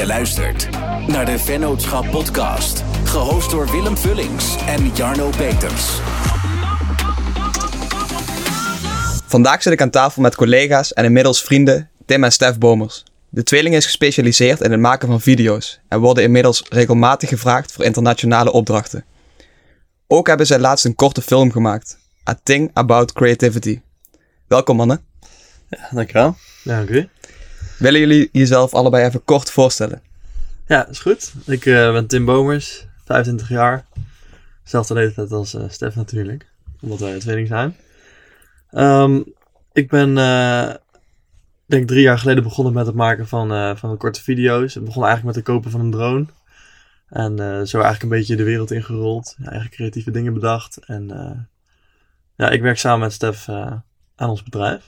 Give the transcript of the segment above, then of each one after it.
Je luistert naar de Vennootschap Podcast, gehost door Willem Vullings en Jarno Peters. Vandaag zit ik aan tafel met collega's en inmiddels vrienden Tim en Stef Bomers. De tweeling is gespecialiseerd in het maken van video's en worden inmiddels regelmatig gevraagd voor internationale opdrachten. Ook hebben zij laatst een korte film gemaakt, A Thing About Creativity. Welkom mannen. Ja, dankjewel. Ja, oké. Willen jullie jezelf allebei even kort voorstellen? Ja, is goed. Ik eh, ben Tim Bomers, 25 jaar. Zelfde leeftijd als eh Stef natuurlijk, omdat wij tweeling zijn. Ehm, ik ben, eh denk drie jaar geleden begonnen met het maken van, eh, van korte video's. Het begon eigenlijk met het kopen van een drone. En eh, zo eigenlijk een beetje de wereld ingerold. Ja, eigen creatieve dingen bedacht. En eh, ja, ik werk samen met Stef eh, aan ons bedrijf.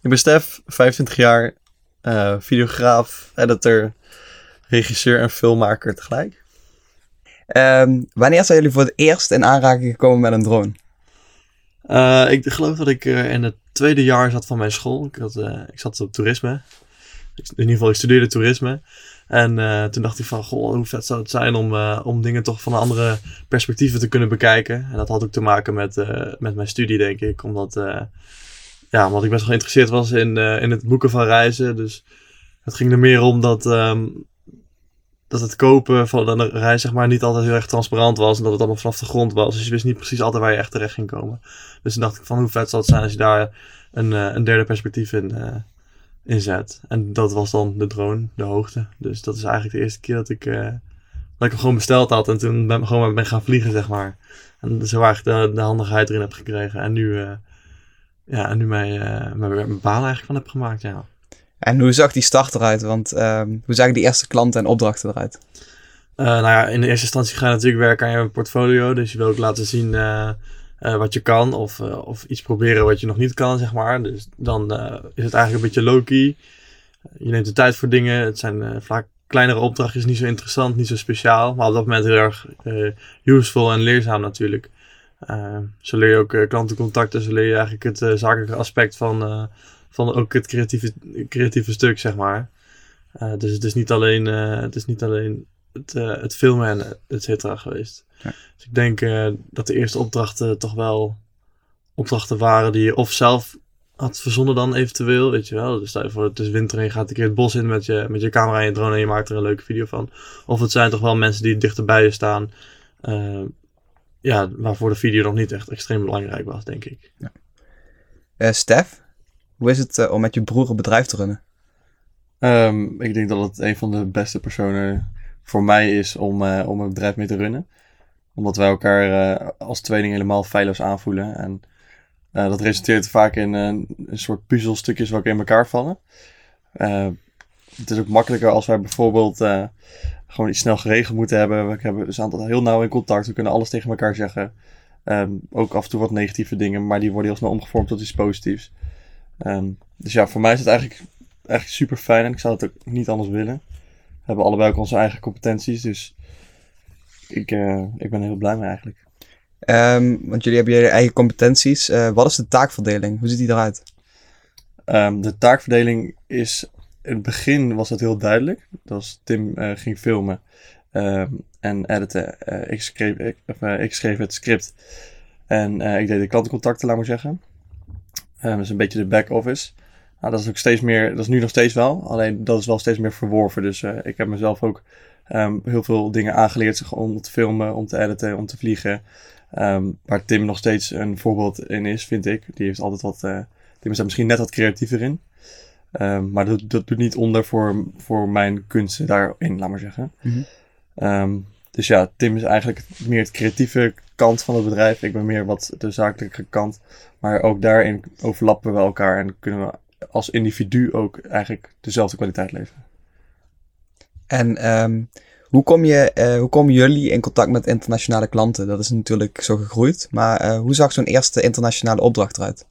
Ik ben Stef, 25 jaar, eh, videograaf, editor, regisseur en filmmaker tegelijk. Ehm, wanneer zijn jullie voor het eerst in aanraking gekomen met een drone? Eh, ik geloof dat ik eh, in het tweede jaar zat van mijn school. Ik, had, eh, ik zat op toerisme. Ik, in ieder geval, ik studeerde toerisme. En eh, toen dacht ik van, goh, hoe vet zou het zijn om, eh, om dingen toch van andere perspectieven te kunnen bekijken. En dat had ook te maken met, eh, met mijn studie, denk ik. Omdat, eh, ja, omdat ik best wel geïnteresseerd was in, eh, in het boeken van reizen. Dus het ging er meer om dat, ehm, dat het kopen van een reis zeg maar, niet altijd heel erg transparant was. En dat het allemaal vanaf de grond was. Dus je wist niet precies altijd waar je echt terecht ging komen. Dus toen dacht ik van hoe vet zal het zijn als je daar een, eh, een derde perspectief in, in zet. En dat was dan de drone, de hoogte. Dus dat is eigenlijk de eerste keer dat ik, dat ik hem gewoon besteld had. En toen ben, gewoon ben gaan vliegen, zeg maar. En zo eigenlijk de, de handigheid erin heb gekregen. En nu, ja, en nu mijn, eh, mijn, mijn baan eigenlijk van heb gemaakt, ja. En hoe zag die start eruit? Want ehm, hoe zagen die eerste klanten en opdrachten eruit? Eh, nou ja, in de eerste instantie ga je natuurlijk werken aan je portfolio. Dus je wil ook laten zien eh, wat je kan. Of, of iets proberen wat je nog niet kan, zeg maar. Dus dan is het eigenlijk een beetje low-key. Je neemt de tijd voor dingen. Het zijn vaak kleinere opdrachtjes, niet zo interessant, niet zo speciaal. Maar op dat moment heel erg useful en leerzaam natuurlijk. Eh, zo leer je ook eh, klantencontacten. Zo leer je eigenlijk het eh, zakelijke aspect van, van ook het creatieve, creatieve stuk, zeg maar. Dus het is niet alleen, het, is niet alleen het, het filmen en et cetera geweest. Ja. Dus ik denk dat de eerste opdrachten toch wel opdrachten waren die je of zelf had verzonnen dan eventueel, weet je wel. Dus stel je voor, het is winter en je gaat een keer het bos in met je, met je camera en je drone en je maakt er een leuke video van. Of het zijn toch wel mensen die dichterbij je staan, ja, waarvoor de video nog niet echt extreem belangrijk was, denk ik. Eh Stef, hoe is het eh, om met je broer een bedrijf te runnen? Ehm, ik denk dat het een van de beste personen voor mij is om, eh, om een bedrijf mee te runnen. Omdat wij elkaar eh, als tweeling helemaal feilloos aanvoelen. En eh, dat resulteert vaak in een, een soort puzzelstukjes waar in elkaar vallen. Het is ook makkelijker als wij bijvoorbeeld eh, gewoon iets snel geregeld moeten hebben. We, hebben, zijn altijd heel nauw in contact. We kunnen alles tegen elkaar zeggen. Ehm, ook af en toe wat negatieve dingen, maar die worden heel snel omgevormd tot iets positiefs. Ehm, dus ja, voor mij is het eigenlijk, eigenlijk super fijn en ik zou het ook niet anders willen. We hebben allebei ook onze eigen competenties, dus ik, eh, ik ben er heel blij mee eigenlijk. Ehm, want jullie hebben jullie eigen competenties. Eh, wat is de taakverdeling? Hoe ziet die eruit? De taakverdeling is, in het begin was dat heel duidelijk. Dat was Tim eh, ging filmen ehm, en editen. Eh, ik, schreef, ik, of, eh, ik schreef het script en ik deed de klantencontacten, laat maar zeggen. Ehm, dat is een beetje de back-office. Nou, dat is ook steeds meer, dat is nu nog steeds wel, alleen dat is wel steeds meer verworven. Dus ik heb mezelf ook ehm, heel veel dingen aangeleerd zeg, om te filmen, om te editen, om te vliegen. Waar Tim nog steeds een voorbeeld in is, vind ik. Die heeft altijd wat, Tim is daar misschien net wat creatiever in. Ehm, maar dat, dat doet niet onder voor, voor mijn kunsten daarin, laat maar zeggen. Mhm. Ehm, dus ja, Tim is eigenlijk meer het creatieve kant van het bedrijf. Ik ben meer wat de zakelijke kant. Maar ook daarin overlappen we elkaar en kunnen we als individu ook eigenlijk dezelfde kwaliteit leveren. En ehm, hoe, kom je, eh, hoe komen jullie in contact met internationale klanten? Dat is natuurlijk zo gegroeid. Maar eh, hoe zag zo'n eerste internationale opdracht eruit?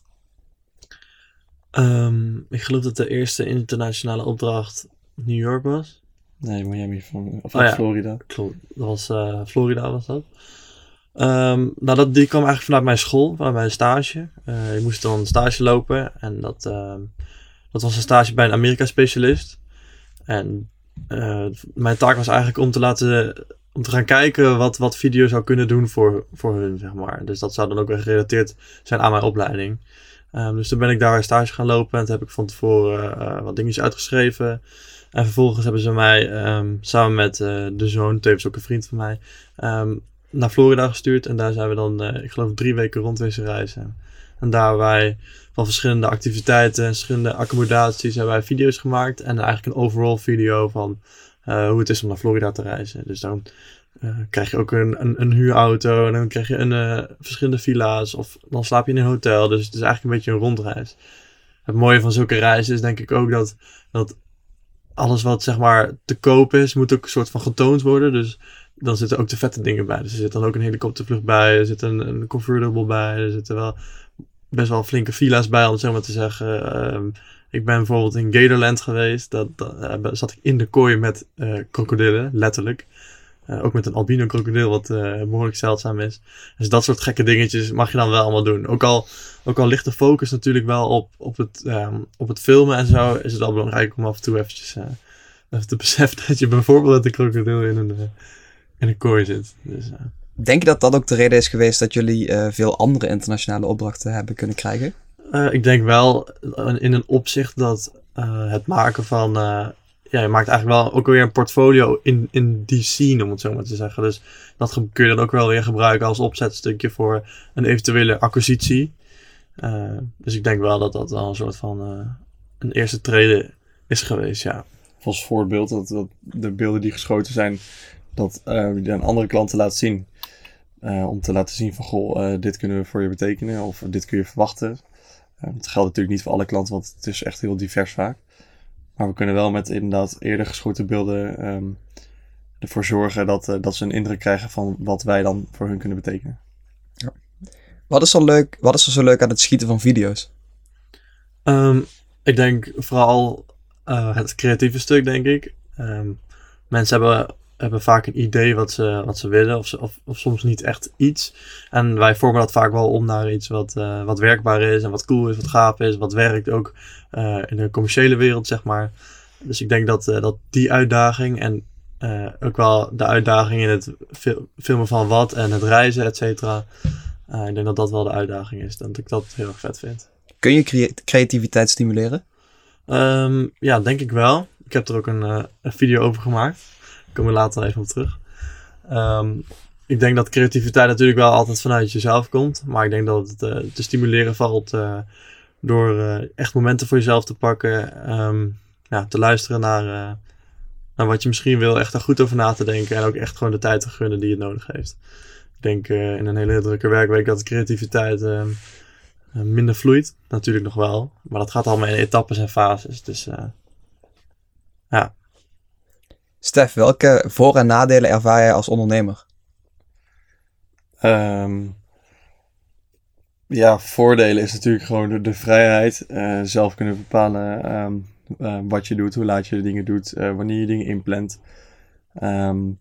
Ehm, ik geloof dat de eerste internationale opdracht New York was. Nee, Miami van, of Oh ja. Florida. Klopt, dat was eh, Florida was dat. Ehm, nou, dat, die kwam eigenlijk vanuit mijn school, vanuit mijn stage. Eh ik moest dan stage lopen en dat, ehm, dat was een stage bij een Amerika-specialist. En eh, mijn taak was eigenlijk om te laten om te gaan kijken wat, wat video zou kunnen doen voor, voor hun, zeg maar. Dus dat zou dan ook weer gerelateerd zijn aan mijn opleiding. Ehm, dus toen ben ik daar stage gaan lopen en toen heb ik van tevoren uh, wat dingetjes uitgeschreven. En vervolgens hebben ze mij ehm, samen met uh, de zoon, tevens ook een vriend van mij, um, naar Florida gestuurd. En daar zijn we dan, ik geloof, drie weken rondwezen reizen. En daar wij van verschillende activiteiten en verschillende accommodaties hebben wij video's gemaakt. En eigenlijk een overall video van hoe het is om naar Florida te reizen. Dus dan uh, krijg je ook een, een, een, huurauto en dan krijg je een, uh, verschillende villa's of dan slaap je in een hotel. Dus het is eigenlijk een beetje een rondreis. Het mooie van zulke reizen is denk ik ook dat, dat alles wat zeg maar te koop is, moet ook een soort van getoond worden. Dus dan zitten ook de vette dingen bij. Dus er zit dan ook een helikoptervlucht bij, er zit een, een convertible bij, er zitten wel best wel flinke villa's bij, om het zo maar te zeggen. Um, ik ben bijvoorbeeld in Gatorland geweest. Dat, uh, zat ik in de kooi met krokodillen, letterlijk. Uh, ook met een albino krokodil, wat behoorlijk zeldzaam is. Dus dat soort gekke dingetjes mag je dan wel allemaal doen. Ook al, ook al ligt de focus natuurlijk wel op, op, het, um, op het filmen en zo, is het wel belangrijk om af en toe eventjes even te beseffen dat je bijvoorbeeld met een krokodil in een, in een kooi zit. Dus, Denk je dat dat ook de reden is geweest dat jullie veel andere internationale opdrachten hebben kunnen krijgen? Uh, ik denk wel in een opzicht dat uh, het maken van. Uh, ja, je maakt eigenlijk wel ook weer een portfolio in, in die scene, om het zo maar te zeggen. Dus dat kun je dan ook wel weer gebruiken als opzetstukje voor een eventuele acquisitie. dus ik denk wel dat dat wel een soort van een eerste treden is geweest, ja. Als voorbeeld, dat, dat de beelden die geschoten zijn, dat je aan andere klanten laat zien. om te laten zien van, goh, dit kunnen we voor je betekenen of dit kun je verwachten. Dat geldt natuurlijk niet voor alle klanten, want het is echt heel divers vaak. Maar we kunnen wel met inderdaad eerder geschoten beelden um, ervoor zorgen dat, uh, dat ze een indruk krijgen van wat wij dan voor hun kunnen betekenen. Ja. Wat, is er leuk, wat is er zo leuk aan het schieten van video's? Um, ik denk vooral uh, het creatieve stuk, denk ik. Um, mensen hebben hebben vaak een idee wat ze, wat ze willen, of, ze, of, of soms niet echt iets. En wij vormen dat vaak wel om naar iets wat, uh, wat werkbaar is en wat cool is, wat gaaf is, wat werkt ook uh, in de commerciële wereld, zeg maar. Dus ik denk dat, uh, dat die uitdaging en ook wel de uitdaging in het filmen van wat en het reizen, et cetera. ik denk dat dat wel de uitdaging is, dat ik dat heel erg vet vind. Kun je creativiteit stimuleren? Um, ja, denk ik wel. Ik heb er ook een, een video over gemaakt. Daar kom ik later even op terug. Um, ik denk dat creativiteit natuurlijk wel altijd vanuit jezelf komt. Maar ik denk dat het uh, te stimuleren valt uh, door uh, echt momenten voor jezelf te pakken. Ja, te luisteren naar, naar wat je misschien wil. Echt daar goed over na te denken. En ook echt gewoon de tijd te gunnen die het nodig heeft. Ik denk in een hele drukke werkweek dat creativiteit ehm, minder vloeit. Natuurlijk nog wel. Maar dat gaat allemaal in etappes en fases. Dus ja, Stef, welke voor- en nadelen ervaar jij als ondernemer? Um, ja, voordelen is natuurlijk gewoon de, vrijheid. Uh, zelf kunnen bepalen um, uh, wat je doet, hoe laat je dingen doet, uh, wanneer je dingen inplant. Um,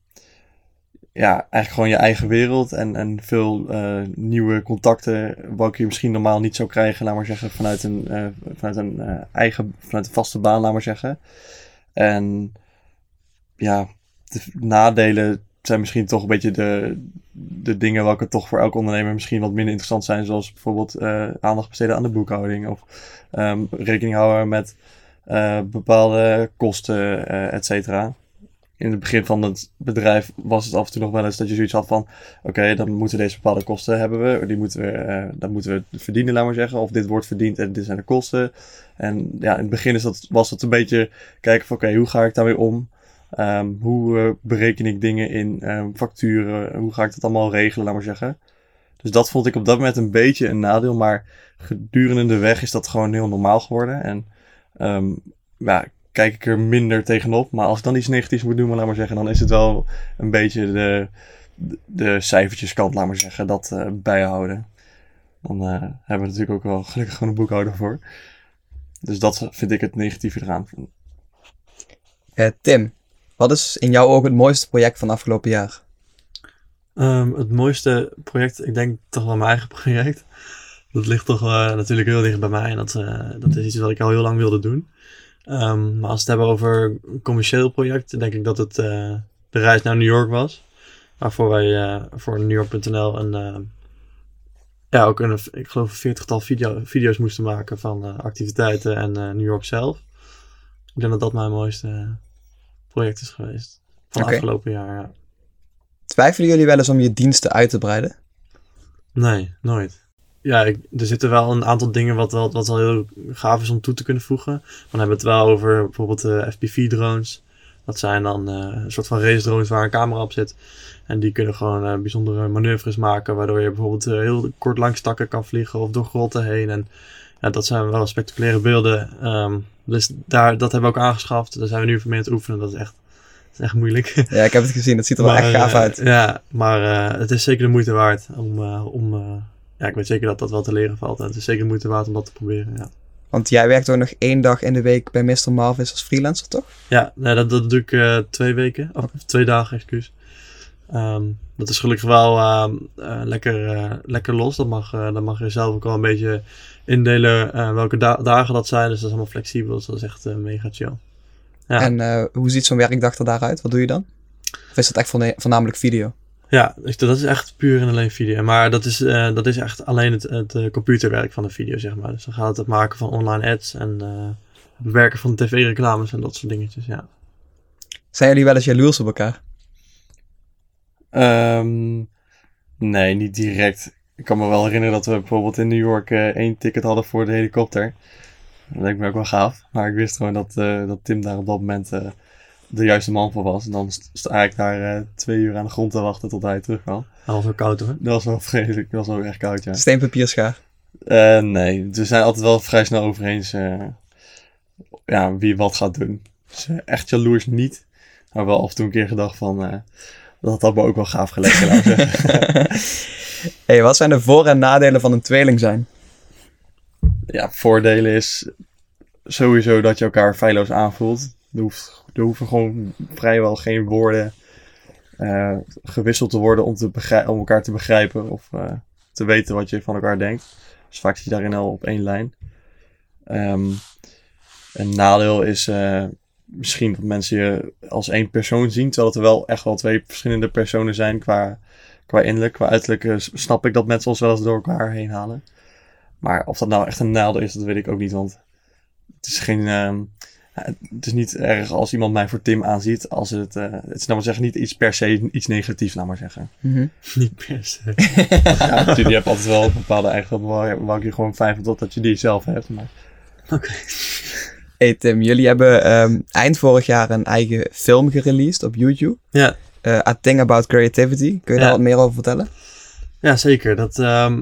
ja, eigenlijk gewoon je eigen wereld en, en veel nieuwe contacten, wat je misschien normaal niet zou krijgen, laat maar zeggen, vanuit een, vanuit een eigen, vanuit een vaste baan, laat maar zeggen. En ja, de nadelen zijn misschien toch een beetje de, de dingen welke toch voor elke ondernemer misschien wat minder interessant zijn. Zoals bijvoorbeeld uh, aandacht besteden aan de boekhouding. Of um, rekening houden met uh, bepaalde kosten, uh, et cetera. In het begin van het bedrijf was het af en toe nog wel eens dat je zoiets had van... Oké, dan moeten we deze bepaalde kosten hebben we. Die moeten we, dan moeten we verdienen, laat maar zeggen. Of dit wordt verdiend en dit zijn de kosten. En ja, in het begin is dat, was dat een beetje kijken van... Oké, hoe ga ik daarmee om? Um, hoe uh, bereken ik dingen in um, facturen? Hoe ga ik dat allemaal regelen, laat maar zeggen. Dus dat vond ik op dat moment een beetje een nadeel. Maar gedurende de weg is dat gewoon heel normaal geworden. En um, ja, kijk ik er minder tegenop. Maar als ik dan iets negatiefs moet doen, laat maar zeggen, dan is het wel een beetje de, de cijfertjeskant, laat maar zeggen, dat uh, bijhouden. Dan uh, hebben we natuurlijk ook wel gelukkig gewoon een boekhouder voor. Dus dat vind ik het negatieve eraan. Uh, Tim, wat is in jouw ogen het mooiste project van afgelopen jaar? Um, het mooiste project, ik denk toch wel mijn eigen project. Dat ligt toch uh, natuurlijk heel dicht bij mij en dat, uh, dat is iets wat ik al heel lang wilde doen. Ehm, maar als we het hebben over een commercieel project, denk ik dat het eh, de reis naar New York was. Waarvoor wij eh, voor NewYork.nl een, eh, ja, ook een, ik geloof een veertigtal video, video's moesten maken van eh, activiteiten en eh, New York zelf. Ik denk dat dat mijn mooiste project is geweest. Van Oké. afgelopen jaar, ja. Twijfelen jullie wel eens om je diensten uit te breiden? Nee, nooit. Ja, ik, er zitten wel een aantal dingen wat wel, wat wel heel gaaf is om toe te kunnen voegen. Dan hebben we het wel over bijvoorbeeld de FPV-drones. Dat zijn dan eh, een soort van race drones waar een camera op zit. En die kunnen gewoon eh, bijzondere manoeuvres maken. Waardoor je bijvoorbeeld eh, heel kort langs takken kan vliegen of door grotten heen. En ja, dat zijn wel spectaculaire beelden. Ehm, dus daar, dat hebben we ook aangeschaft. Daar zijn we nu voor mee aan het oefenen. Dat is echt, dat is echt moeilijk. Ja, ik heb het gezien. Dat ziet er wel echt gaaf eh, uit. Ja, maar eh, het is zeker de moeite waard om. eh, om ja, ik weet zeker dat dat wel te leren valt. En het is zeker de moeite waard om dat te proberen. Ja, Want jij werkt ook nog één dag in de week bij Mr. Marvis als freelancer, toch? ja nee, dat, dat doe ik twee weken. Of twee dagen, excuus. Ehm, dat is gelukkig wel ehm, eh, lekker, eh, lekker los. Dat mag, eh, dan mag je zelf ook wel een beetje indelen welke da- dagen dat zijn. Dus dat is allemaal flexibel. Dus dat is echt mega chill. Ja. En hoe ziet zo'n werkdag er daaruit? Wat doe je dan? Of is dat echt voornamelijk video? Ja, dus dat is echt puur en alleen video. Maar dat is, dat is echt alleen het, het computerwerk van de video, zeg maar. Dus dan gaat het het maken van online ads en het bewerken van tv-reclames en dat soort dingetjes, ja. Zijn jullie wel eens jaloers op elkaar? Ehm, nee, niet direct. Ik kan me wel herinneren dat we bijvoorbeeld in New York eh, één ticket hadden voor de helikopter. Dat leek me ook wel gaaf. Maar ik wist gewoon dat, eh, dat Tim daar op dat moment eh, de juiste man voor was. En dan st- sta ik daar eh, twee uur aan de grond te wachten tot hij terugkwam. Dat was ook koud hoor. Dat was wel vreselijk. Dat was wel echt koud, ja. Steen, papier, schaar. Eh, nee, we zijn altijd wel vrij snel over eens eh, ja, wie wat gaat doen. Dus echt jaloers niet. Maar wel af en toe een keer gedacht van... dat had me ook wel gaaf gelegen, zeggen. hey, wat zijn de voor- en nadelen van een tweeling zijn? ja, voordelen is sowieso dat je elkaar feilloos aanvoelt. Er, hoeft, er hoeven gewoon vrijwel geen woorden eh, gewisseld te worden om, te om elkaar te begrijpen of eh, te weten wat je van elkaar denkt. Dus vaak zit je daarin al op één lijn. Ehm, een nadeel is eh, misschien dat mensen je als één persoon zien, terwijl het er wel echt wel twee verschillende personen zijn qua, qua innerlijk. Qua uiterlijk snap ik dat mensen ons wel eens door elkaar heen halen. Maar of dat nou echt een nadeel is, dat weet ik ook niet. Want het is geen. ehm, het is niet erg als iemand mij voor Tim aanziet. Als het. eh, het is nou maar zeggen niet iets per se iets negatiefs, nou maar zeggen. Niet per se. Ja, natuurlijk, je hebt altijd wel bepaalde eigenschappen waar, waar ik je gewoon fijn vind dat je die zelf hebt. Maar Oké. Hey Tim, jullie hebben ehm, eind vorig jaar een eigen film gereleased op YouTube. Ja. Eh, A Thing About Creativity. Kun je Ja. daar wat meer over vertellen? Ja, zeker. Dat, ehm,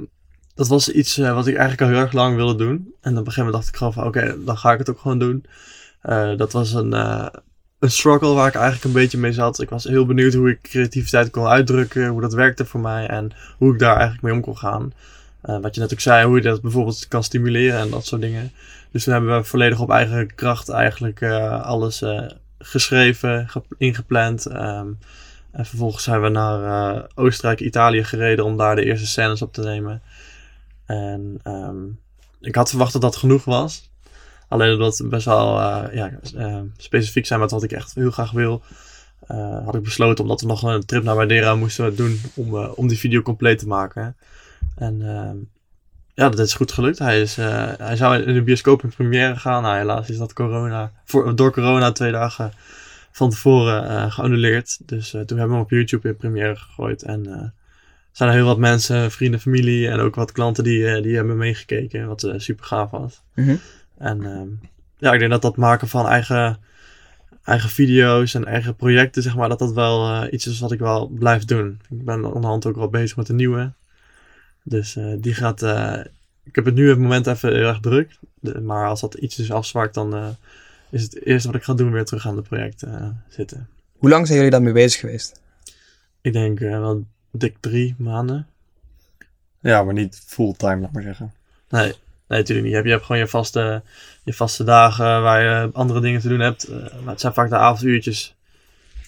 dat was iets eh, wat ik eigenlijk al heel erg lang wilde doen. En op een gegeven moment dacht ik gewoon van, oké, dan ga ik het ook gewoon doen. Eh, dat was een, een struggle waar ik eigenlijk een beetje mee zat. Ik was heel benieuwd hoe ik creativiteit kon uitdrukken, hoe dat werkte voor mij en hoe ik daar eigenlijk mee om kon gaan. Wat je net ook zei, hoe je dat bijvoorbeeld kan stimuleren en dat soort dingen. Dus toen hebben we volledig op eigen kracht eigenlijk eh, alles eh, geschreven, ge- ingepland. ehm, en vervolgens zijn we naar eh, Oostenrijk, Italië gereden om daar de eerste scènes op te nemen. En ehm, ik had verwacht dat dat genoeg was. Alleen omdat het best wel ja, eh, specifiek zijn met wat ik echt heel graag wil. had ik besloten omdat we nog een trip naar Madeira moesten doen om, om die video compleet te maken. En ehm, ja, dat is goed gelukt. Hij, is, eh, hij zou in de bioscoop in première gaan. Nou, helaas is dat corona, voor, door corona twee dagen van tevoren eh geannuleerd. Dus eh, toen hebben we hem op YouTube in première gegooid. En zijn er heel wat mensen, vrienden, familie en ook wat klanten die, die hebben meegekeken. Wat super gaaf was. Mhm. En ehm, ja, ik denk dat dat maken van eigen, eigen video's en eigen projecten, zeg maar, dat dat wel iets is wat ik wel blijf doen. Ik ben onderhand ook wel bezig met een nieuwe. Dus eh, die gaat. eh, ik heb het nu op het moment even heel erg druk. De- maar als dat iets dus afzwakt, dan eh, is het eerste wat ik ga doen weer terug aan het project eh, zitten. Hoe lang zijn jullie daarmee bezig geweest? Ik denk eh, wel dik drie maanden. ja, maar niet fulltime, laat maar zeggen. Nee, nee, natuurlijk niet. Je hebt, je hebt gewoon je vaste, je vaste dagen waar je andere dingen te doen hebt. Maar het zijn vaak de avonduurtjes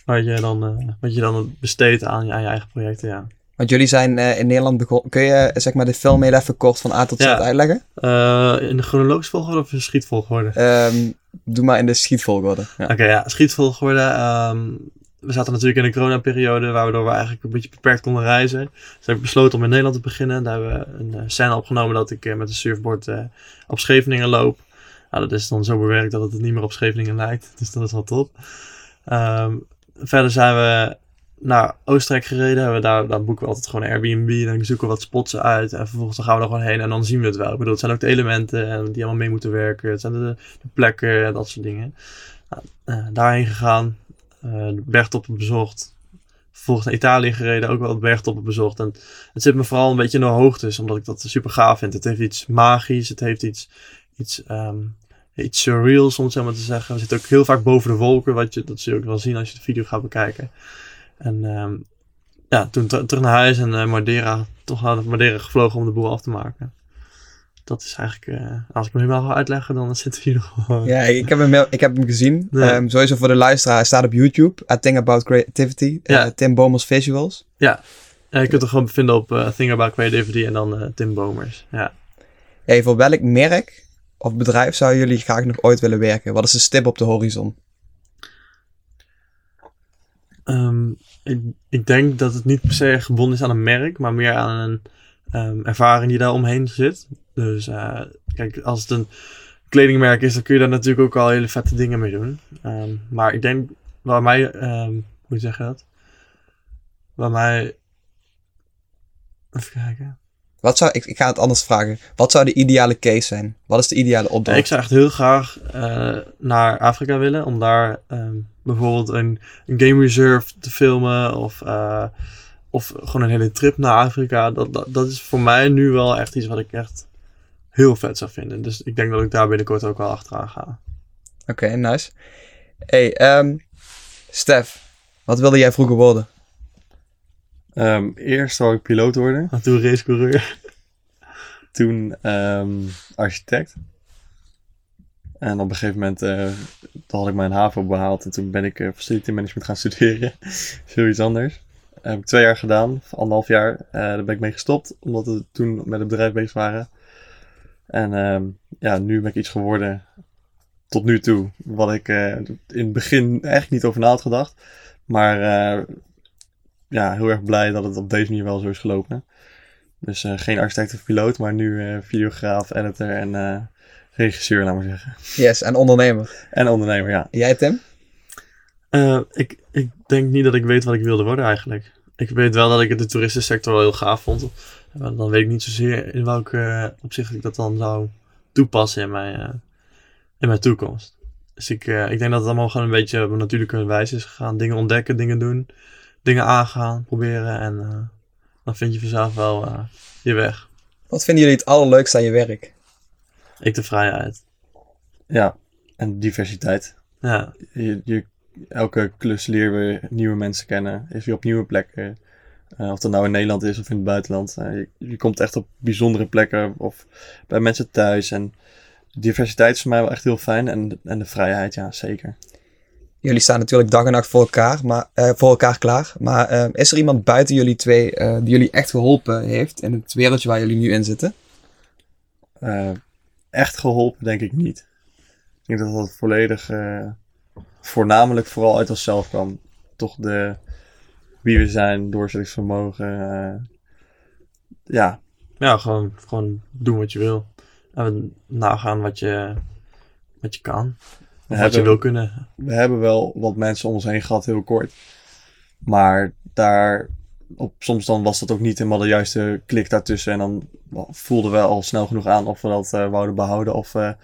waar je dan, eh, wat je dan besteedt aan je, aan je eigen projecten, ja. Want jullie zijn eh, in Nederland begonnen. Kun je eh, zeg maar de film heel even kort van A tot Z Ja. uitleggen? Eh, in de chronologische volgorde of in de schietvolgorde? Ehm, doe maar in de schietvolgorde. Ja. Oké, ja, schietvolgorde. ehm, we zaten natuurlijk in een coronaperiode, waardoor we eigenlijk een beetje beperkt konden reizen. Dus heb ik besloten om in Nederland te beginnen. Daar hebben we een scène opgenomen dat ik met een surfboard op Scheveningen loop. Nou, dat is dan zo bewerkt dat het niet meer op Scheveningen lijkt. Dus dat is wel top. Ehm, verder zijn we naar Oostenrijk gereden. Hebben we daar, daar boeken we altijd gewoon Airbnb. Dan zoeken we wat spots uit. En vervolgens dan gaan we er gewoon heen en dan zien we het wel. Ik bedoel, het zijn ook de elementen en die allemaal mee moeten werken. Het zijn de, de plekken en dat soort dingen. Nou, eh, daarheen gegaan. eh, de bergtoppen bezocht. Vervolgens naar Italië gereden. Ook wel de bergtoppen bezocht. En het zit me vooral een beetje in de hoogtes. Omdat ik dat super gaaf vind. Het heeft iets magisch. Het heeft iets... iets ehm, iets surreals, om het zo maar te zeggen. We zitten ook heel vaak boven de wolken, wat je, dat zul je ook wel zien als je de video gaat bekijken. En ehm, ja, toen ter- terug naar huis en eh, Madeira, toch naar Madeira gevlogen om de boel af te maken. Dat is eigenlijk, eh, als ik me helemaal ga uitleggen, dan zitten we hier nog wel. Ja, ik heb hem, ik heb hem gezien. Ja. Ehm, sowieso voor de luisteraar, hij staat op YouTube. A Thing About Creativity. eh, Ja. Tim Bomels Visuals. Eh, je kunt het gewoon vinden op Thing About Creativity en dan Tim Bomers. Ja. Hey, voor welk merk of bedrijf zouden jullie graag nog ooit willen werken? Wat is de stip op de horizon? Ehm, ik, ik denk dat het niet per se gebonden is aan een merk, maar meer aan een ehm, ervaring die daar omheen zit. Dus eh, kijk, als het een kledingmerk is, dan kun je daar natuurlijk ook al hele vette dingen mee doen. Ehm, maar ik denk, waar mij, ehm, hoe zeg je dat? Waar mij, even kijken. Wat zou, ik, ik ga het anders vragen. Wat zou de ideale case zijn? Wat is de ideale opdracht? ik zou echt heel graag eh, naar Afrika willen om daar ehm, bijvoorbeeld een, een game reserve te filmen of, eh, of gewoon een hele trip naar Afrika. Dat, dat, dat is voor mij nu wel echt iets wat ik echt heel vet zou vinden. Dus ik denk dat ik daar binnenkort ook wel achteraan ga. Oké, nice. Hey, ehm Stef, wat wilde jij vroeger worden? Ehm, eerst wou ik piloot worden, En toen racecoureur. toen ehm, architect. En op een gegeven moment eh, toen had ik mijn HAVO behaald en toen ben ik eh, facility management gaan studeren. Zoiets anders. heb ik twee jaar gedaan, anderhalf jaar. Eh, daar ben ik mee gestopt, omdat we toen met het bedrijf bezig waren. En ehm, ja, nu ben ik iets geworden tot nu toe, wat ik in het begin eigenlijk niet over na had gedacht. Maar ja, heel erg blij dat het op deze manier wel zo is gelopen. Dus eh, geen architect of piloot, maar nu eh, videograaf, editor en eh, regisseur, laat maar zeggen. Yes, en ondernemer. En ondernemer, ja. Jij, Tim? Eh, ik, ik denk niet dat ik weet wat ik wilde worden eigenlijk. Ik weet wel dat ik de toeristensector wel heel gaaf vond. Maar dan weet ik niet zozeer in welke eh, opzicht ik dat dan zou toepassen in mijn, eh, in mijn toekomst. Dus ik, eh, ik denk dat het allemaal gewoon een beetje op een natuurlijke wijze is gegaan. Dingen ontdekken, dingen doen, dingen aangaan, proberen. En eh, dan vind je vanzelf wel eh, je weg. Wat vinden jullie het allerleukste aan je werk? Ik de vrijheid. Ja, en diversiteit. Ja, Je, je, elke klus leer we nieuwe mensen kennen. Is je op nieuwe plekken. Eh, of dat nou in Nederland is of in het buitenland. Je, je komt echt op bijzondere plekken of bij mensen thuis. En diversiteit is voor mij wel echt heel fijn. En, en de vrijheid, ja, zeker. Jullie staan natuurlijk dag en nacht voor elkaar, maar, eh, voor elkaar klaar. Maar eh, is er iemand buiten jullie twee eh, die jullie echt geholpen heeft in het wereldje waar jullie nu in zitten? Eh, echt geholpen, denk ik niet. Ik denk dat dat volledig, eh, voornamelijk vooral uit onszelf kwam. Toch de, wie we zijn, doorzettingsvermogen. eh, ja, ja gewoon, gewoon doen wat je wil. En nagaan wat je, wat je kan. Of wat je hebben- wil kunnen. we hebben wel wat mensen om ons heen gehad, heel kort. Maar daar, op, soms dan was dat ook niet helemaal de juiste klik daartussen. En dan voelden we al snel genoeg aan of we dat eh, wouden behouden of we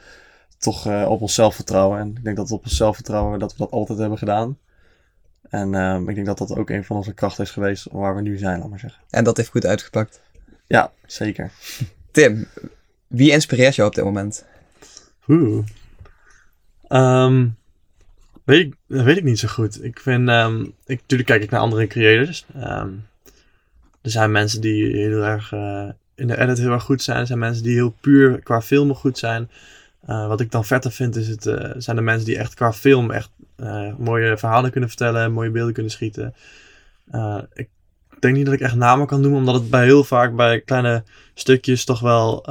toch eh, op onszelf vertrouwen. En ik denk dat op onszelf vertrouwen dat we dat altijd hebben gedaan. En ehm, ik denk dat dat ook een van onze krachten is geweest waar we nu zijn, laat maar zeggen. En dat heeft goed uitgepakt. Ja, zeker. Tim, wie inspireert jou op dit moment? Oeh. Ehm, weet ik, dat weet ik niet zo goed. Ik vind, ehm, ik, natuurlijk kijk ik naar andere creators. Ehm, er zijn mensen die heel erg eh, in de edit heel erg goed zijn. Er zijn mensen die heel puur qua filmen goed zijn. Eh, wat ik dan vetter vind is het, eh, zijn de mensen die echt qua film echt mooie verhalen kunnen vertellen. Mooie beelden kunnen schieten. Ik denk niet dat ik echt namen kan noemen, omdat het bij heel vaak bij kleine stukjes toch wel.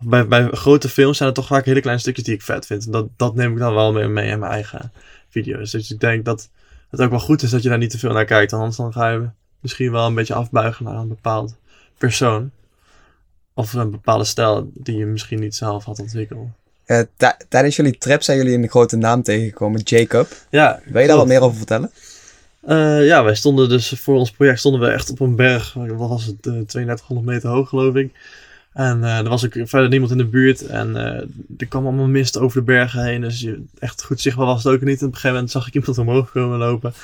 Bij, bij grote films zijn het toch vaak hele kleine stukjes die ik vet vind. En dat, dat neem ik dan wel mee, mee in mijn eigen video's. Dus ik denk dat het ook wel goed is dat je daar niet te veel naar kijkt. Anders dan ga je misschien wel een beetje afbuigen naar een bepaald persoon. Of een bepaalde stijl die je misschien niet zelf had ontwikkeld. Eh, ti- tijdens jullie trip zijn jullie een grote naam tegengekomen, Jacob. Ja, Wil je daar wat meer over vertellen? Eh, ja, wij stonden dus voor ons project stonden we echt op een berg. Wat was het? eh, 3200 meter hoog, geloof ik. En eh, er was ook verder niemand in de buurt. En eh, er kwam allemaal mist over de bergen heen. Dus je, echt goed zichtbaar was het ook niet. En op een gegeven moment zag ik iemand omhoog komen lopen.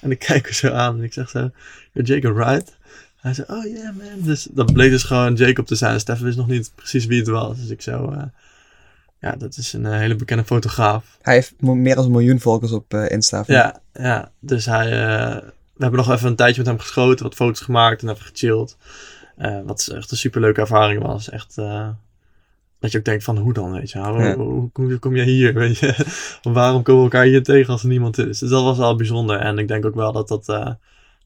En ik kijk er zo aan en ik zeg zo: You're Jacob, right? Hij zei: Oh yeah, man. Dus dat bleek dus gewoon Jacob te zijn. Stefan wist nog niet precies wie het was. Dus ik zo: eh, Ja, dat is een hele bekende fotograaf. Hij heeft meer dan een miljoen volgers op Insta. Ja, ja. Dus hij, we hebben nog even een tijdje met hem geschoten, wat foto's gemaakt en even gechilled. Eh, wat echt een superleuke ervaring was. Echt, eh, dat je ook denkt van, hoe dan, weet je? Hoe, Ja. hoe, hoe kom jij hier, weet je? Waarom komen we elkaar hier tegen als er niemand is? Dus dat was wel bijzonder. En ik denk ook wel dat dat, eh,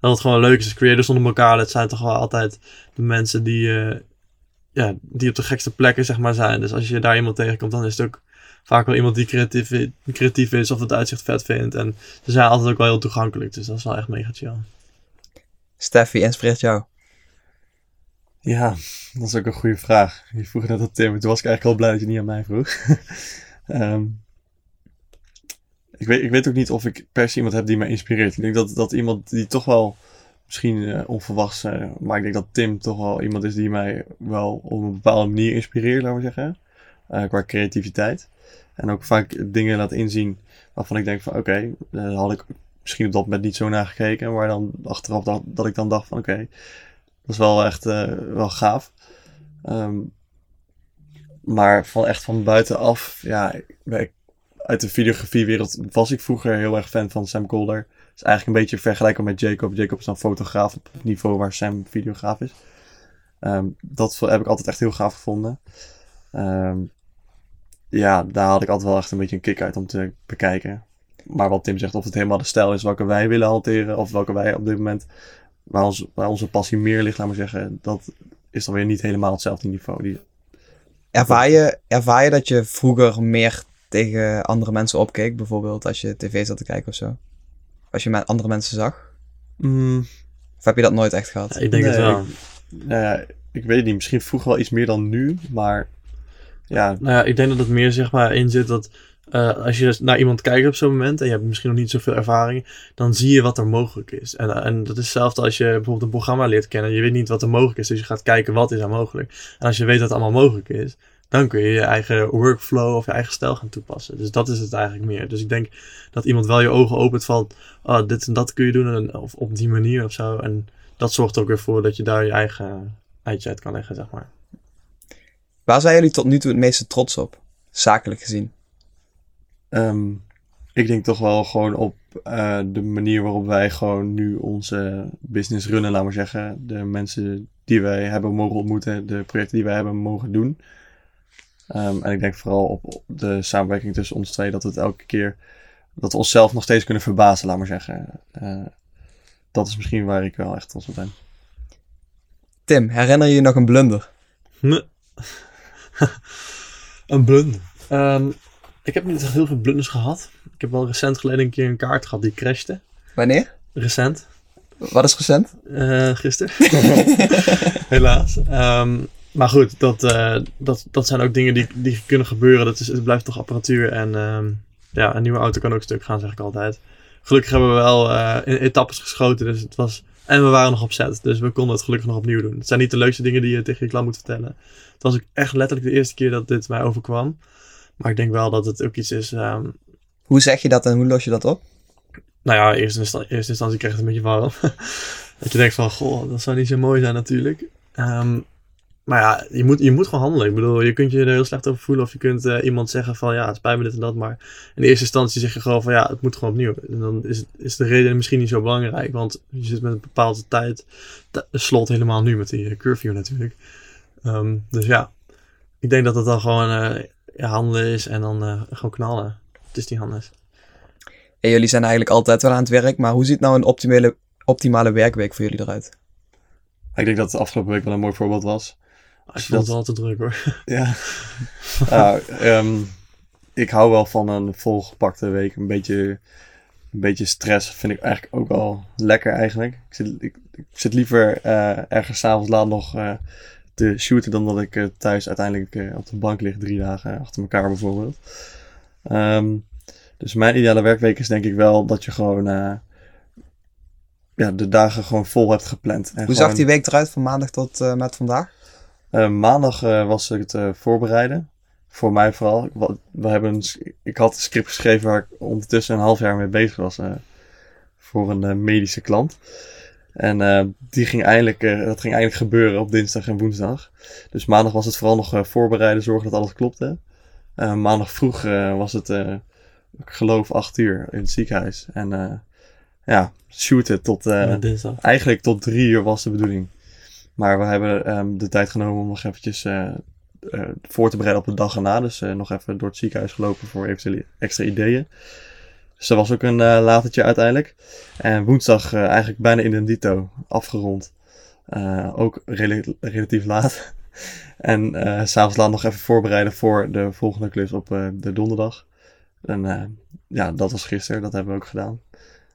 dat het gewoon leuk is. Creators onder elkaar, dat zijn toch wel altijd de mensen die, ja, die op de gekste plekken, zeg maar, zijn. Dus als je daar iemand tegenkomt, dan is het ook vaak wel iemand die creatief, creatief is of het uitzicht vet vindt. En ze zijn altijd ook wel heel toegankelijk, dus dat is wel echt mega chill. Steffi inspireert jou. Ja, dat is ook een goede vraag. Je vroeg net aan Tim, toen was ik eigenlijk al blij dat je niet aan mij vroeg. Ehm, ik, weet, ik weet ook niet of ik per se iemand heb die mij inspireert. Ik denk dat, dat iemand die toch wel, misschien eh, onverwachts, eh, maar ik denk dat Tim toch wel iemand is die mij wel op een bepaalde manier inspireert, laten we zeggen. Eh, qua creativiteit. En ook vaak dingen laat inzien waarvan ik denk van oké, daar had ik misschien op dat moment niet zo naar gekeken. Maar dan achteraf dat, dat ik dan dacht van oké, dat is wel echt eh, wel gaaf. Ehm, maar van echt van buitenaf, ja, uit de videografiewereld was ik vroeger heel erg fan van Sam Colder. Dat is eigenlijk een beetje vergelijkbaar met Jacob. Jacob is dan fotograaf op het niveau waar Sam videograaf is. Ehm, dat heb ik altijd echt heel gaaf gevonden. Ehm, ja, daar had ik altijd wel echt een beetje een kick uit om te bekijken. Maar wat Tim zegt, of het helemaal de stijl is welke wij willen hanteren, of welke wij op dit moment, waar, ons, waar onze passie meer ligt, laat maar zeggen, dat is dan weer niet helemaal hetzelfde niveau. Die, Ervaar je, ervaar je dat je vroeger meer tegen andere mensen opkeek? Bijvoorbeeld als je tv zat te kijken of zo? Als je met andere mensen zag? Mm, Of heb je dat nooit echt gehad? Ja, ik denk het wel. nou ja, ik weet het niet, misschien vroeger wel iets meer dan nu, maar ja, Nou ja, ik denk dat het meer zeg maar in zit dat eh, als je dus naar iemand kijkt op zo'n moment en je hebt misschien nog niet zoveel ervaring, dan zie je wat er mogelijk is. En, en dat is hetzelfde als je bijvoorbeeld een programma leert kennen. Je weet niet wat er mogelijk is, dus je gaat kijken wat is er mogelijk. En als je weet dat het allemaal mogelijk is, dan kun je je eigen workflow of je eigen stijl gaan toepassen. Dus dat is het eigenlijk meer. Dus ik denk dat iemand wel je ogen opent van, oh, dit en dat kun je doen en, of op die manier of zo. En dat zorgt ook weer voor dat je daar je eigen eitje uit kan leggen, zeg maar. Waar zijn jullie tot nu toe het meeste trots op? Zakelijk gezien. Ehm, ik denk toch wel gewoon op eh, de manier waarop wij gewoon nu onze business runnen, laat maar zeggen. De mensen die wij hebben mogen ontmoeten, de projecten die wij hebben mogen doen. Ehm, en ik denk vooral op, de samenwerking tussen ons twee, dat het elke keer, dat we onszelf nog steeds kunnen verbazen, laat maar zeggen. Eh, dat is misschien waar ik wel echt trots op ben. Tim, herinner je je nog een blunder? Nee. een blunder. Ehm, ik heb niet heel veel blunders gehad. Ik heb wel recent geleden een keer een kaart gehad die crashte. Wanneer? Recent. Wat is recent? Eh gisteren. Helaas. Ehm, maar goed, dat, eh, dat, dat zijn ook dingen die, die kunnen gebeuren. Dat is, het blijft toch apparatuur. En ehm, ja, een nieuwe auto kan ook stuk gaan, zeg ik altijd. Gelukkig hebben we wel eh, in etappes geschoten. Dus het was, en we waren nog op set. Dus we konden het gelukkig nog opnieuw doen. Het zijn niet de leukste dingen die je tegen je klant moet vertellen. Het was ook echt letterlijk de eerste keer dat dit mij overkwam. Maar ik denk wel dat het ook iets is. ehm, Hoe zeg je dat en hoe los je dat op? nou ja, in eerste, insta- eerste instantie krijg je het een beetje warm. dat je denkt van, goh, dat zou niet zo mooi zijn natuurlijk. Ehm, maar ja, je moet, je moet gewoon handelen. Ik bedoel, je kunt je er heel slecht over voelen. Of je kunt eh, iemand zeggen van, ja, het spijt me dit en dat. Maar in de eerste instantie zeg je gewoon van, ja, het moet gewoon opnieuw. En dan is, is de reden misschien niet zo belangrijk. Want je zit met een bepaalde tijd. slot helemaal nu met die curfew natuurlijk. Ehm, dus ja, ik denk dat het dan gewoon eh, ja, handelen is. En dan eh, gewoon knallen. Het is niet anders. En jullie zijn eigenlijk altijd wel aan het werk, maar hoe ziet nou een optimale, optimale werkweek voor jullie eruit? Ik denk dat de afgelopen week wel een mooi voorbeeld was. Ik vond het wel te druk hoor. Ja. ja ehm, ik hou wel van een volgepakte week. Een beetje, een beetje stress vind ik eigenlijk ook wel lekker eigenlijk. Ik zit, ik, ik zit liever uh, ergens s'avonds laat nog uh, te shooten dan dat ik uh, thuis uiteindelijk op de bank lig drie dagen achter elkaar bijvoorbeeld. Um, dus mijn ideale werkweek is denk ik wel dat je gewoon ja, de dagen gewoon vol hebt gepland. En Hoe zag die week eruit van maandag tot met vandaag? maandag was het voorbereiden voor mij vooral. We hebben een, ik had een script geschreven waar ik ondertussen een half jaar mee bezig was. Uh, voor een uh, medische klant. En uh, die ging eindelijk, dat ging eindelijk gebeuren op dinsdag en woensdag. Dus maandag was het vooral nog voorbereiden, zorgen dat alles klopte. maandag vroeg was het, ik geloof, acht uur in het ziekenhuis. En ja, shooten tot, eigenlijk tot drie uur was de bedoeling. Maar we hebben um, de tijd genomen om nog eventjes voor te bereiden op de dag erna. Dus nog even door het ziekenhuis gelopen voor eventuele extra ideeën. Dus dat was ook een uh, latertje uiteindelijk. En woensdag eigenlijk bijna in een dito afgerond. ook rel relatief laat. en s'avonds laat nog even voorbereiden voor de volgende klus op de donderdag. En ja, dat was gisteren. Dat hebben we ook gedaan.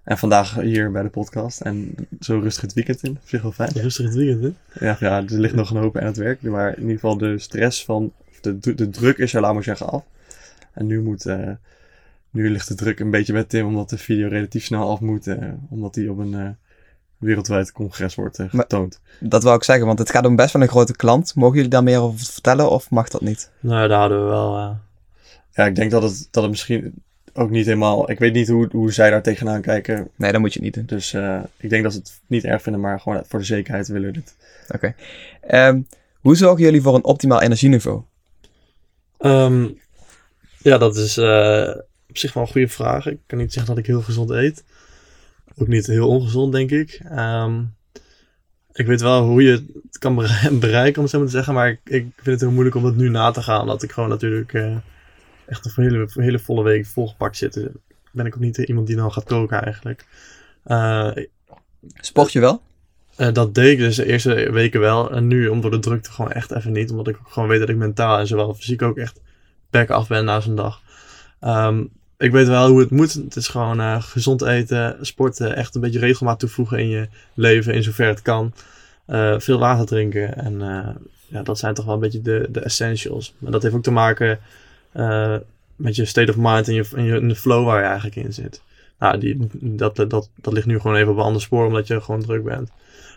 En vandaag hier bij de podcast. En zo rustig het weekend in. Zich wel fijn. Rustig het weekend in? Ja, ja, er ligt nog een hoop aan het werk. Maar in ieder geval de stress van... De, de druk is er, laat maar zeggen, af. En nu moet... Nu ligt de druk een beetje bij Tim. Omdat de video relatief snel af moet. Uh, omdat die op een uh, wereldwijd congres wordt getoond. Maar, dat wou ik zeggen. Want het gaat om best wel een grote klant. Mogen jullie daar meer over vertellen? Of mag dat niet? Nou, daar hadden we wel... Ja, ik denk dat het, dat het misschien ook niet helemaal. Ik weet niet hoe, hoe zij daar tegenaan kijken. Nee, dat moet je niet doen. Dus uh, ik denk dat ze het niet erg vinden, maar gewoon voor de zekerheid willen we dit. Oké. Okay. Um, hoe zorgen jullie voor een optimaal energieniveau? Um, ja, dat is uh, op zich wel een goede vraag. Ik kan niet zeggen dat ik heel gezond eet. Ook niet heel ongezond, denk ik. Um, ik weet wel hoe je het kan bereiken, om het zo maar te zeggen. Maar ik, ik vind het heel moeilijk om dat nu na te gaan. Omdat ik gewoon natuurlijk. Uh, echt een hele, hele volle week volgepakt zitten. Ben ik ook niet iemand die dan gaat koken eigenlijk. Uh, Sport je wel? Uh, dat deed ik dus de eerste weken wel. En nu, om door de drukte, gewoon echt even niet. Omdat ik ook gewoon weet dat ik mentaal en zowel fysiek ook echt back af ben na zo'n dag. Um, ik weet wel hoe het moet. Het is gewoon uh, gezond eten, sporten, echt een beetje regelmaat toevoegen in je leven, in zover het kan. Uh, veel water drinken. En ja, dat zijn toch wel een beetje de, de essentials. Maar dat heeft ook te maken met je state of mind en, je, en, de flow waar je eigenlijk in zit. Nou, die, dat, dat, dat ligt nu gewoon even op een ander spoor, omdat je gewoon druk bent.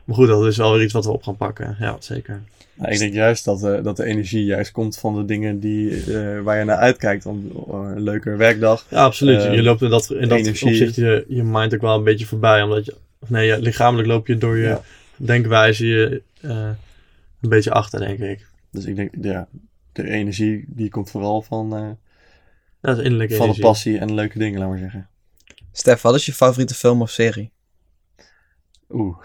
Maar goed, dat is wel weer iets wat we op gaan pakken. Ja, zeker. Nou, ik denk juist dat, uh, dat de energie juist komt van de dingen die, uh, waar je naar uitkijkt. Om, een leuke werkdag. Ja, absoluut. je loopt in dat, in dat opzicht je, je mind ook wel een beetje voorbij. Omdat je, of nee, lichamelijk loop je door je ja. denkwijze je, een beetje achter, denk ik. Dus ik denk, ja, de energie die komt vooral van, dat is innerlijke van de passie en leuke dingen, laat maar zeggen. Stef, wat is je favoriete film of serie? Oeh.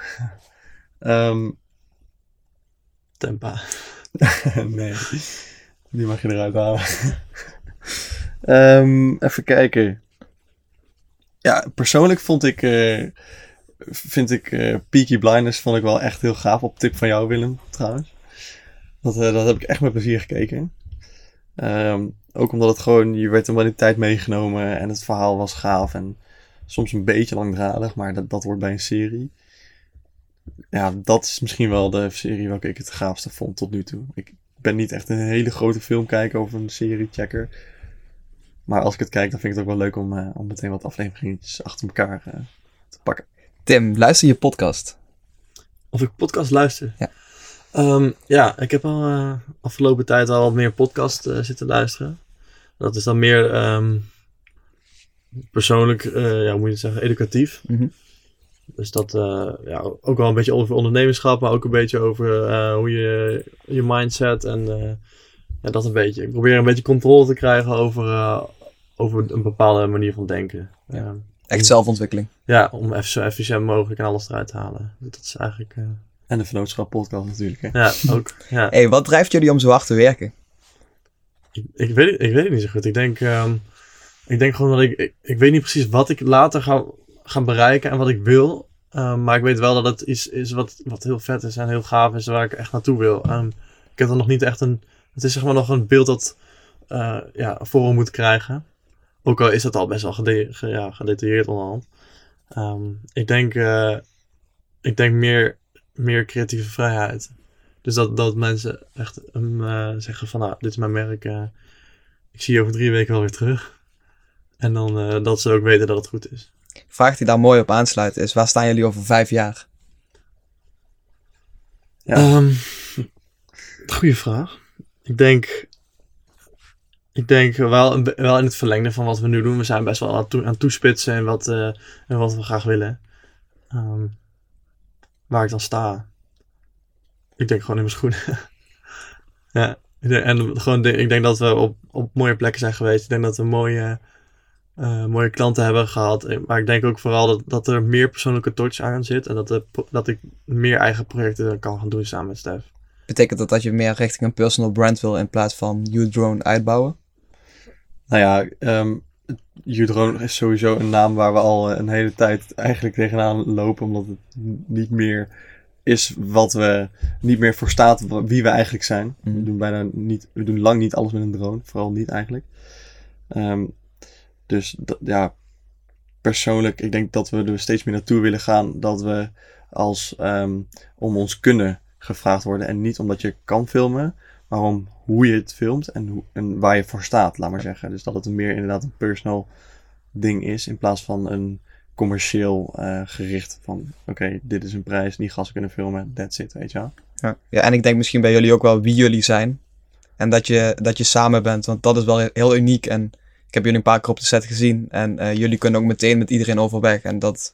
um, Tempa. nee, die mag je eruit halen. um, even kijken. Ja, persoonlijk vond ik, uh, vind ik uh, Peaky Blinders vond ik wel echt heel gaaf. Op tip van jou, Willem, trouwens. Dat, uh, dat heb ik echt met plezier gekeken. Um, ook omdat het gewoon, je werd helemaal in tijd meegenomen en het verhaal was gaaf en soms een beetje langdradig, maar dat, dat wordt bij een serie. Ja, dat is misschien wel de serie welke ik het gaafste vond tot nu toe. Ik ben niet echt een hele grote filmkijker of een serie-checker. Maar als ik het kijk, dan vind ik het ook wel leuk om, uh, om meteen wat afleveringetjes achter elkaar uh, te pakken. Tim, luister je podcast? Of ik podcast luister? Ja. Um, ja, ik heb al uh, afgelopen tijd al wat meer podcast uh, zitten luisteren. Dat is dan meer um, persoonlijk, uh, ja, hoe moet je het zeggen, educatief. Mm -hmm. Dus dat ja, ook wel een beetje over ondernemerschap, maar ook een beetje over hoe je je mindset en ja, dat een beetje. Ik probeer een beetje controle te krijgen over, over een bepaalde manier van denken. Ja. Echt zelfontwikkeling. Ja, om even zo efficiënt mogelijk en alles eruit te halen. Dat is eigenlijk... En de Vernootschap podcast natuurlijk. Hè? Ja, ook. Ja. hey, wat drijft jullie om zo hard te werken? Ik, ik, weet, het, ik weet het niet zo goed. Ik denk, um, ik denk gewoon dat ik, ik, weet niet precies wat ik later ga gaan bereiken en wat ik wil. Ehm, maar ik weet wel dat het iets is wat, wat heel vet is en heel gaaf is waar ik echt naartoe wil. Ehm, ik heb er nog niet echt een. Het is zeg maar nog een beeld dat eh ja, vorm moet krijgen. Ook al is dat al best wel gedetailleerd onderhand. Ehm, ik denk, eh, ik denk meer, meer creatieve vrijheid. Dus dat, dat mensen echt eh, zeggen van nou, dit is mijn merk. ik zie je over drie weken wel weer terug. En dan eh, dat ze ook weten dat het goed is. Vraag die daar mooi op aansluit is, waar staan jullie over vijf jaar? Ja. Ehm, goeie vraag. Ik denk, ik denk wel, wel in het verlengde van wat we nu doen. We zijn best wel aan, het toe- aan het toespitsen en wat, eh, en wat we graag willen. Ehm, waar ik dan sta. Ik denk gewoon in mijn schoenen. ja, ik denk- en gewoon, ik denk dat we op, op mooie plekken zijn geweest. Ik denk dat we mooie, eh, mooie klanten hebben gehad. Eh, Maar ik denk ook vooral dat, dat er meer persoonlijke touch aan zit. En dat, pro- dat ik meer eigen projecten kan gaan doen samen met Stef. Betekent dat dat je meer richting een personal brand wil in plaats van U-Drone uitbouwen? Nou ja, ehm U-Drone is sowieso een naam waar we al eh, een hele tijd eigenlijk tegenaan lopen. Omdat het niet meer is wat we niet meer voor staat wa- wie we eigenlijk zijn. Mhm. We doen bijna niet, we doen lang niet alles met een drone. Vooral niet eigenlijk. Ehm, dus ja, persoonlijk, ik denk dat we er steeds meer naartoe willen gaan. Dat we als ehm, om ons kunnen gevraagd worden. En niet omdat je kan filmen, maar om hoe je het filmt en, hoe, en waar je voor staat, laat maar zeggen. Dus dat het meer inderdaad een personal ding is in plaats van een commercieel eh, gericht van oké, dit is een prijs, die gasten kunnen filmen, that's it, weet je wel. Ja. ja, en ik denk misschien bij jullie ook wel wie jullie zijn. En dat je, dat je samen bent, want dat is wel heel uniek. En ik heb jullie een paar keer op de set gezien. En eh, jullie kunnen ook meteen met iedereen overweg. En dat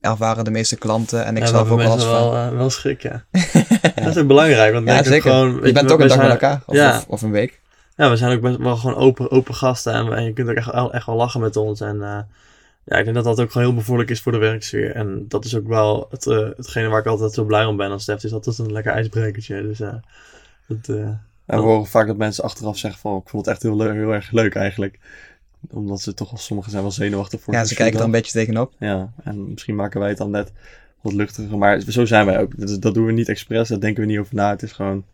ervaren de meeste klanten. En ik Ja, zelf ook wel als wel, eh, wel schrik, ja. Dat is ook belangrijk, want Ja, zeker. gewoon... je bent ook een dag met elkaar. Of, ja. of, of een week. Ja, we zijn ook best wel gewoon open, open gasten en, je kunt ook echt, wel- echt wel lachen met ons. En eh, ja, ik denk dat dat ook gewoon heel bevorderlijk is voor de werksfeer. En dat is ook wel het, hetgene waar ik altijd zo blij om ben als Stef. Is altijd een lekker ijsbrekertje. Dus dat, En we horen vaak dat mensen achteraf zeggen van ik vond het echt heel, leuk, heel erg leuk eigenlijk. Omdat ze toch, sommigen zijn wel zenuwachtig voor Ja, ze kijken er een beetje tegenop. Ja, en misschien maken wij het dan net wat luchtiger. Maar zo zijn wij ook. Dus dat doen we niet expres, daar denken we niet over na. Het is gewoon,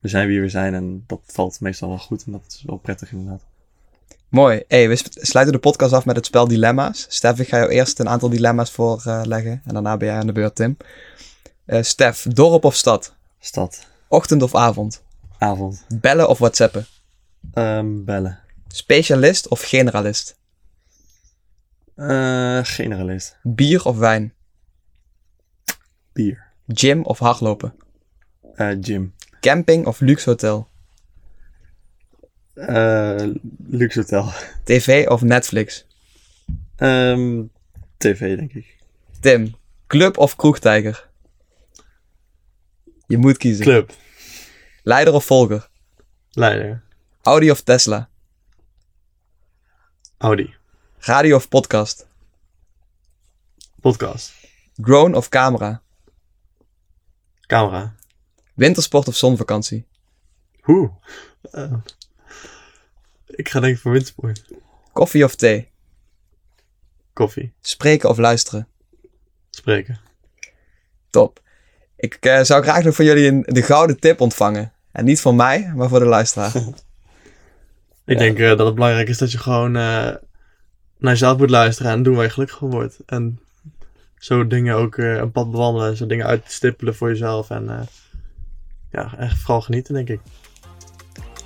we zijn wie we zijn en dat valt meestal wel goed. En dat is wel prettig inderdaad. Mooi. Hey, we sluiten de podcast af met het spel Dilemma's. Stef, ik ga jou eerst een aantal dilemma's voorleggen. en daarna ben jij aan de beurt, Tim. Eh Stef, dorp of stad? Stad, Ochtend of avond? Avond, Bellen of whatsappen? Ehm, bellen. Specialist of generalist? Eh, generalist, Bier of wijn? bier, Gym of hardlopen? Eh, gym, Camping of luxe hotel? Eh, luxe hotel, TV of Netflix? Ehm, tv denk ik. Tim, club of kroegtijger? Je moet kiezen. club, Leider of volger? leider, Audi of Tesla? Audi, Radio of podcast? podcast, Drone of camera? camera. Wintersport of zonvakantie? Hoe? Eh, ik ga denk ik voor windsport. Koffie of thee? Koffie, Spreken of luisteren? spreken. Top. Ik eh, zou graag nog van jullie een, de gouden tip ontvangen. En niet van mij, maar voor de luisteraar. Ik denk eh, dat het belangrijk is dat je gewoon eh, naar jezelf moet luisteren en doen waar je gelukkig van wordt. En zo dingen ook eh, een pad bewandelen, zo dingen uitstippelen voor jezelf. En eh, ja, echt vooral genieten, denk ik.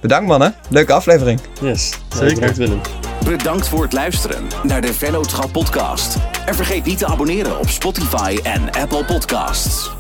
Bedankt mannen. Leuke aflevering. Yes, Zeker. Bedankt Willem. Bedankt voor het luisteren naar de Vennootschap podcast. En vergeet niet te abonneren op Spotify en Apple Podcasts.